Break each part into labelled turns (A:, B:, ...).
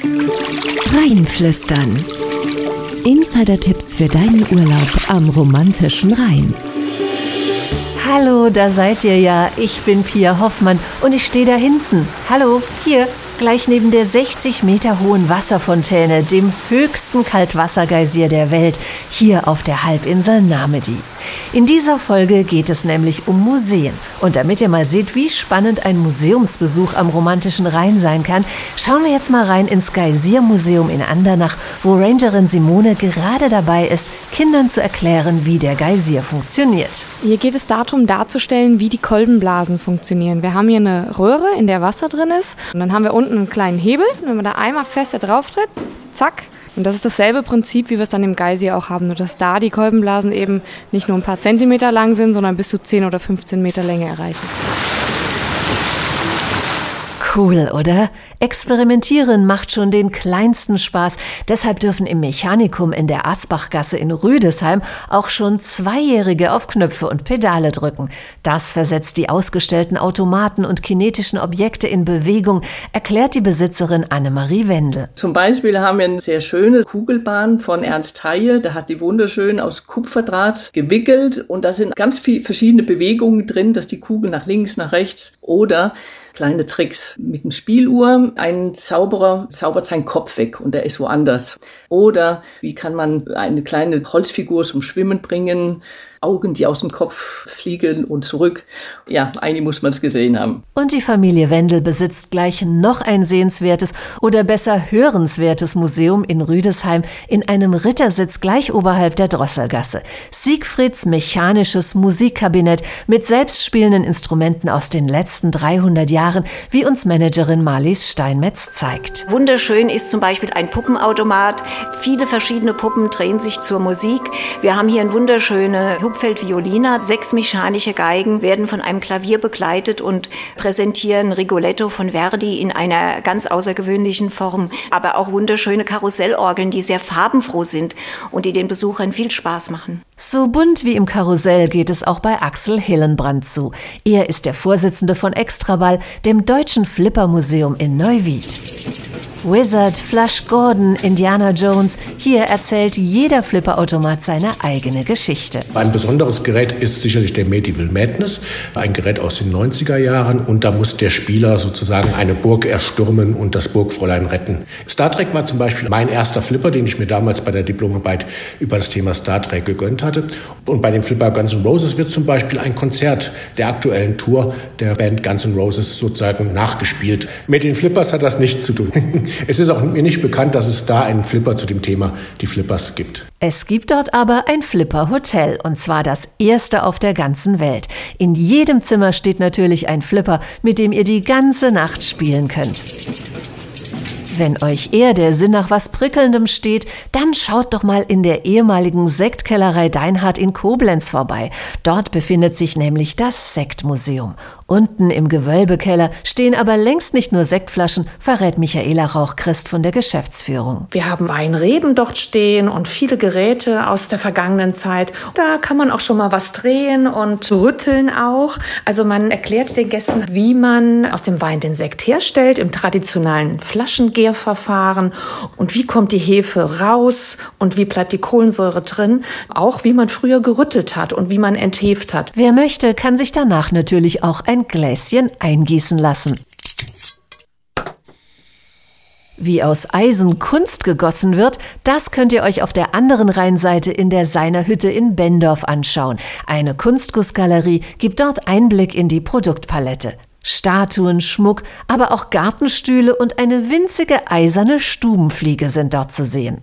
A: Rheinflüstern. Insider-Tipps für deinen Urlaub am romantischen Rhein.
B: Hallo, da seid ihr ja. Ich bin Pia Hoffmann und ich stehe da hinten. Hallo, hier, gleich neben der 60 Meter hohen Wasserfontäne, dem höchsten Kaltwassergeysir der Welt, hier auf der Halbinsel Namedi. In dieser Folge geht es nämlich um Museen. Und damit ihr mal seht, wie spannend ein Museumsbesuch am romantischen Rhein sein kann, schauen wir jetzt mal rein ins Geysir-Museum in Andernach, wo Rangerin Simone gerade dabei ist, Kindern zu erklären, wie der Geysir funktioniert.
C: Hier geht es darum, darzustellen, wie die Kolbenblasen funktionieren. Wir haben hier eine Röhre, in der Wasser drin ist. Und dann haben wir unten einen kleinen Hebel. Wenn man da einmal fester drauf tritt, zack, und das ist dasselbe Prinzip, wie wir es dann im Geysir auch haben, nur dass da die Kolbenblasen eben nicht nur ein paar Zentimeter lang sind, sondern bis zu 10 oder 15 Meter Länge erreichen.
B: Cool, oder? Experimentieren macht schon den kleinsten Spaß. Deshalb dürfen im Mechanikum in der Asbachgasse in Rüdesheim auch schon Zweijährige auf Knöpfe und Pedale drücken. Das versetzt die ausgestellten Automaten und kinetischen Objekte in Bewegung, erklärt die Besitzerin Annemarie Wendel.
D: Zum Beispiel haben wir eine sehr schöne Kugelbahn von Ernst Heie. Da hat die wunderschön aus Kupferdraht gewickelt und da sind ganz viele verschiedene Bewegungen drin, dass die Kugel nach links, nach rechts oder kleine Tricks mit dem Spieluhr. Ein Zauberer zaubert seinen Kopf weg und der ist woanders. Oder wie kann man eine kleine Holzfigur zum Schwimmen bringen? Augen, die aus dem Kopf fliegen und zurück. Ja, eigentlich muss man es gesehen haben.
B: Und die Familie Wendel besitzt gleich noch ein sehenswertes oder besser hörenswertes Museum in Rüdesheim in einem Rittersitz gleich oberhalb der Drosselgasse. Siegfrieds mechanisches Musikkabinett mit selbstspielenden Instrumenten aus den letzten 300 Jahren, wie uns Managerin Marlies Steinmetz zeigt.
E: Wunderschön ist zum Beispiel ein Puppenautomat. Viele verschiedene Puppen drehen sich zur Musik. Wir haben hier eine wunderschöne Hupfeld Violina. Sechs mechanische Geigen werden von einem Klavier begleitet und präsentieren Rigoletto von Verdi in einer ganz außergewöhnlichen Form. Aber auch wunderschöne Karussellorgeln, die sehr farbenfroh sind und die den Besuchern viel Spaß machen.
B: So bunt wie im Karussell geht es auch bei Axel Hillenbrand zu. Er ist der Vorsitzende von Extraball, dem Deutschen Flippermuseum in Neuwied. Wizard, Flush Gordon, Indiana Jones, hier erzählt jeder Flipperautomat seine eigene Geschichte.
F: Ein besonderes Gerät ist sicherlich der Medieval Madness, ein Gerät aus den 90er Jahren und da muss der Spieler sozusagen eine Burg erstürmen und das Burgfräulein retten. Star Trek war zum Beispiel mein erster Flipper, den ich mir damals bei der Diplomarbeit über das Thema Star Trek gegönnt hatte. Und bei dem Flipper Guns N' Roses wird zum Beispiel ein Konzert der aktuellen Tour der Band Guns N' Roses sozusagen nachgespielt. Mit den Flippers hat das nichts zu tun. Es ist auch mir nicht bekannt, dass es da einen Flipper zu dem Thema die Flippers gibt.
B: Es gibt dort aber ein Flipper-Hotel und zwar das erste auf der ganzen Welt. In jedem Zimmer steht natürlich ein Flipper, mit dem ihr die ganze Nacht spielen könnt. Wenn euch eher der Sinn nach was Prickelndem steht, dann schaut doch mal in der ehemaligen Sektkellerei Deinhardt in Koblenz vorbei. Dort befindet sich nämlich das Sektmuseum. Unten im Gewölbekeller stehen aber längst nicht nur Sektflaschen, verrät Michaela Rauch-Christ von der Geschäftsführung.
G: Wir haben Weinreben dort stehen und viele Geräte aus der vergangenen Zeit. Da kann man auch schon mal was drehen und rütteln auch. Also man erklärt den Gästen, wie man aus dem Wein den Sekt herstellt im traditionellen Flaschengärverfahren und wie kommt die Hefe raus und wie bleibt die Kohlensäure drin. Auch wie man früher gerüttelt hat und wie man entheft hat.
B: Wer möchte, kann sich danach natürlich auch ein Gläschen eingießen lassen. Wie aus Eisen Kunst gegossen wird, das könnt ihr euch auf der anderen Rheinseite in der Seinerhütte in Bendorf anschauen. Eine Kunstgussgalerie gibt dort Einblick in die Produktpalette. Statuen, Schmuck, aber auch Gartenstühle und eine winzige eiserne Stubenfliege sind dort zu sehen.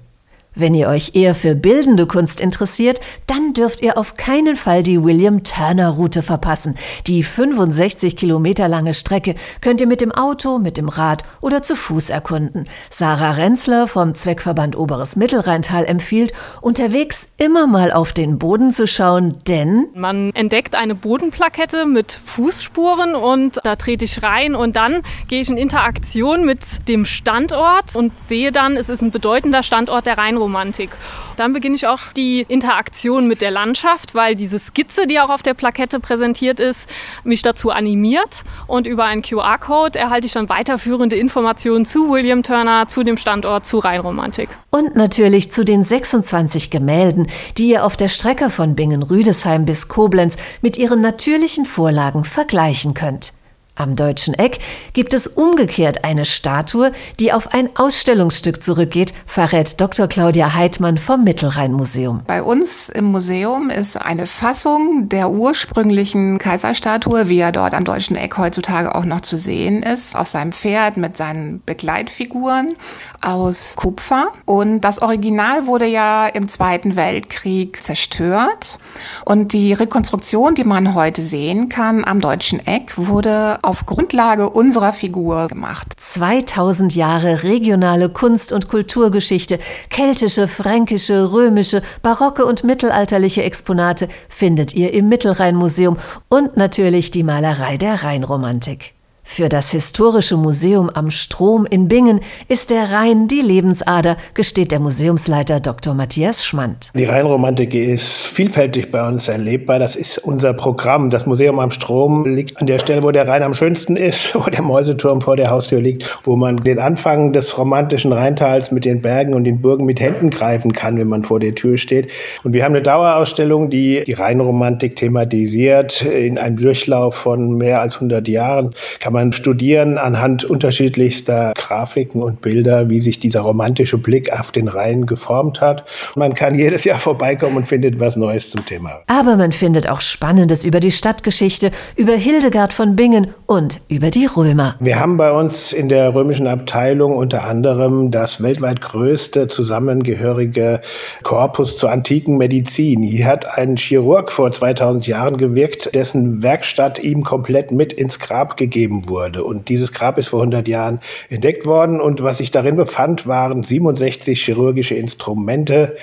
B: Wenn ihr euch eher für bildende Kunst interessiert, dann dürft ihr auf keinen Fall die William Turner Route verpassen. Die 65 Kilometer lange Strecke könnt ihr mit dem Auto, mit dem Rad oder zu Fuß erkunden. Sarah Renzler vom Zweckverband Oberes Mittelrheintal empfiehlt, unterwegs immer mal auf den Boden zu schauen, denn
C: man entdeckt eine Bodenplakette mit Fußspuren und da trete ich rein und dann gehe ich in Interaktion mit dem Standort und sehe dann, es ist ein bedeutender Standort der Rheinruhr
H: Rheinromantik. Dann beginne ich auch die Interaktion mit der Landschaft, weil diese Skizze, die auch auf der Plakette präsentiert ist, mich dazu animiert. Und über einen QR-Code erhalte ich dann weiterführende Informationen zu William Turner, zu dem Standort, zu Rheinromantik.
B: Und natürlich zu den 26 Gemälden, die ihr auf der Strecke von Bingen-Rüdesheim bis Koblenz mit ihren natürlichen Vorlagen vergleichen könnt. Am Deutschen Eck gibt es umgekehrt eine Statue, die auf ein Ausstellungsstück zurückgeht, verrät Dr. Claudia Heidmann vom Mittelrhein-Museum.
I: Bei uns im Museum ist eine Fassung der ursprünglichen Kaiserstatue, wie er dort am Deutschen Eck heutzutage auch noch zu sehen ist, auf seinem Pferd mit seinen Begleitfiguren aus Kupfer. Und das Original wurde ja im Zweiten Weltkrieg zerstört. Und die Rekonstruktion, die man heute sehen kann am Deutschen Eck, wurde auf Grundlage unserer Figur gemacht.
B: 2000 Jahre regionale Kunst- und Kulturgeschichte, keltische, fränkische, römische, barocke und mittelalterliche Exponate findet ihr im Mittelrheinmuseum und natürlich die Malerei der Rheinromantik. Für das Historische Museum am Strom in Bingen ist der Rhein die Lebensader, gesteht der Museumsleiter Dr. Matthias Schmand.
J: Die Rheinromantik ist vielfältig bei uns erlebbar. Das ist unser Programm. Das Museum am Strom liegt an der Stelle, wo der Rhein am schönsten ist, wo der Mäuseturm vor der Haustür liegt, wo man den Anfang des romantischen Rheintals mit den Bergen und den Burgen mit Händen greifen kann, wenn man vor der Tür steht. Und wir haben eine Dauerausstellung, die die Rheinromantik thematisiert in einem Durchlauf von mehr als 100 Jahren. Kann man studieren anhand unterschiedlichster Grafiken und Bilder, wie sich dieser romantische Blick auf den Rhein geformt hat. Man kann jedes Jahr vorbeikommen und findet was Neues zum Thema.
B: Aber man findet auch Spannendes über die Stadtgeschichte, über Hildegard von Bingen und über die Römer.
J: Wir haben bei uns in der römischen Abteilung unter anderem das weltweit größte zusammengehörige Korpus zur antiken Medizin. Hier hat ein Chirurg vor 2000 Jahren gewirkt, dessen Werkstatt ihm komplett mit ins Grab gegeben wurde. Und dieses Grab ist vor 100 Jahren entdeckt worden. Und was sich darin befand, waren 67 chirurgische Instrumente.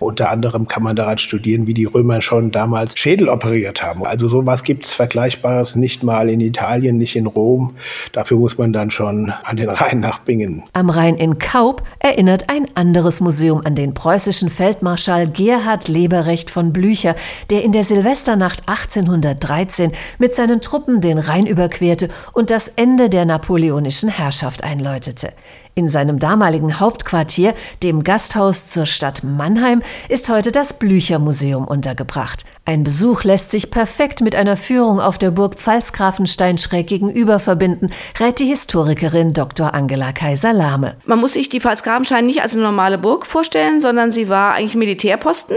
J: Unter anderem kann man daran studieren, wie die Römer schon damals Schädel operiert haben. Also sowas gibt es Vergleichbares nicht mal in Italien, nicht in Rom. Dafür muss man dann schon an den Rhein nach Bingen.
B: Am Rhein in Kaub erinnert ein anderes Museum an den preußischen Feldmarschall Gerhard Leberecht von Blücher, der in der Silvesternacht 1813 mit seinen Truppen den Rhein überquerte und das Ende der napoleonischen Herrschaft einläutete. In seinem damaligen Hauptquartier, dem Gasthaus zur Stadt Mannheim, ist heute das Blücher-Museum untergebracht. Ein Besuch lässt sich perfekt mit einer Führung auf der Burg Pfalzgrafenstein schräg gegenüber verbinden, rät die Historikerin Dr. Angela Kaiser-Lahme.
K: Man muss sich die Pfalzgrafenstein nicht als eine normale Burg vorstellen, sondern sie war eigentlich Militärposten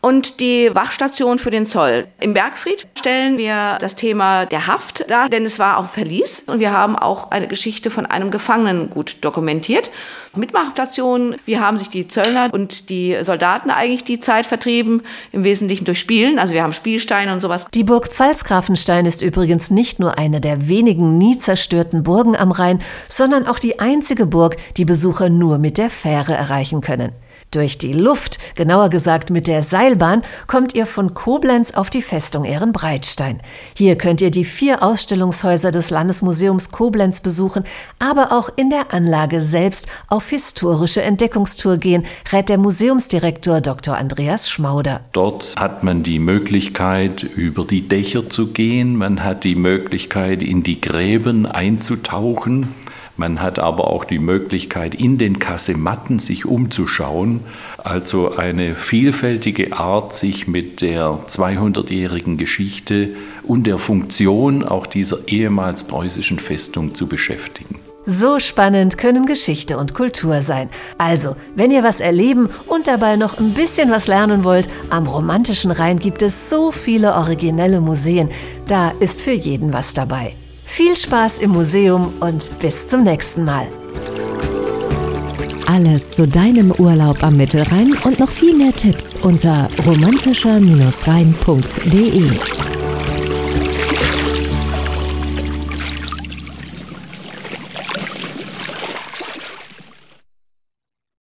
K: und die Wachstation für den Zoll. Im Bergfried stellen wir das Thema der Haft dar, denn es war auch Verlies und wir haben auch eine Geschichte von einem Gefangenen gut dokumentiert dokumentiert. Mitmachstationen, wie haben sich die Zöllner und die Soldaten eigentlich die Zeit vertrieben, im Wesentlichen durch Spielen. Also wir haben Spielsteine und sowas.
B: Die Burg Pfalzgrafenstein ist übrigens nicht nur eine der wenigen nie zerstörten Burgen am Rhein, sondern auch die einzige Burg, die Besucher nur mit der Fähre erreichen können. Durch die Luft, genauer gesagt mit der Seilbahn, kommt ihr von Koblenz auf die Festung Ehrenbreitstein. Hier könnt ihr die vier Ausstellungshäuser des Landesmuseums Koblenz besuchen, aber auch in der Anlage selbst auf historische Entdeckungstour gehen, rät der Museumsdirektor Dr. Andreas Schmauder.
L: Dort hat man die Möglichkeit, über die Dächer zu gehen, man hat die Möglichkeit, in die Gräben einzutauchen. Man hat aber auch die Möglichkeit, in den Kasematten sich umzuschauen, also eine vielfältige Art, sich mit der 200-jährigen Geschichte und der Funktion auch dieser ehemals preußischen Festung zu beschäftigen.
B: So spannend können Geschichte und Kultur sein. Also, wenn ihr was erleben und dabei noch ein bisschen was lernen wollt, am romantischen Rhein gibt es so viele originelle Museen. Da ist für jeden was dabei. Viel Spaß im Museum und bis zum nächsten Mal.
A: Alles zu deinem Urlaub am Mittelrhein und noch viel mehr Tipps unter romantischer-rhein.de.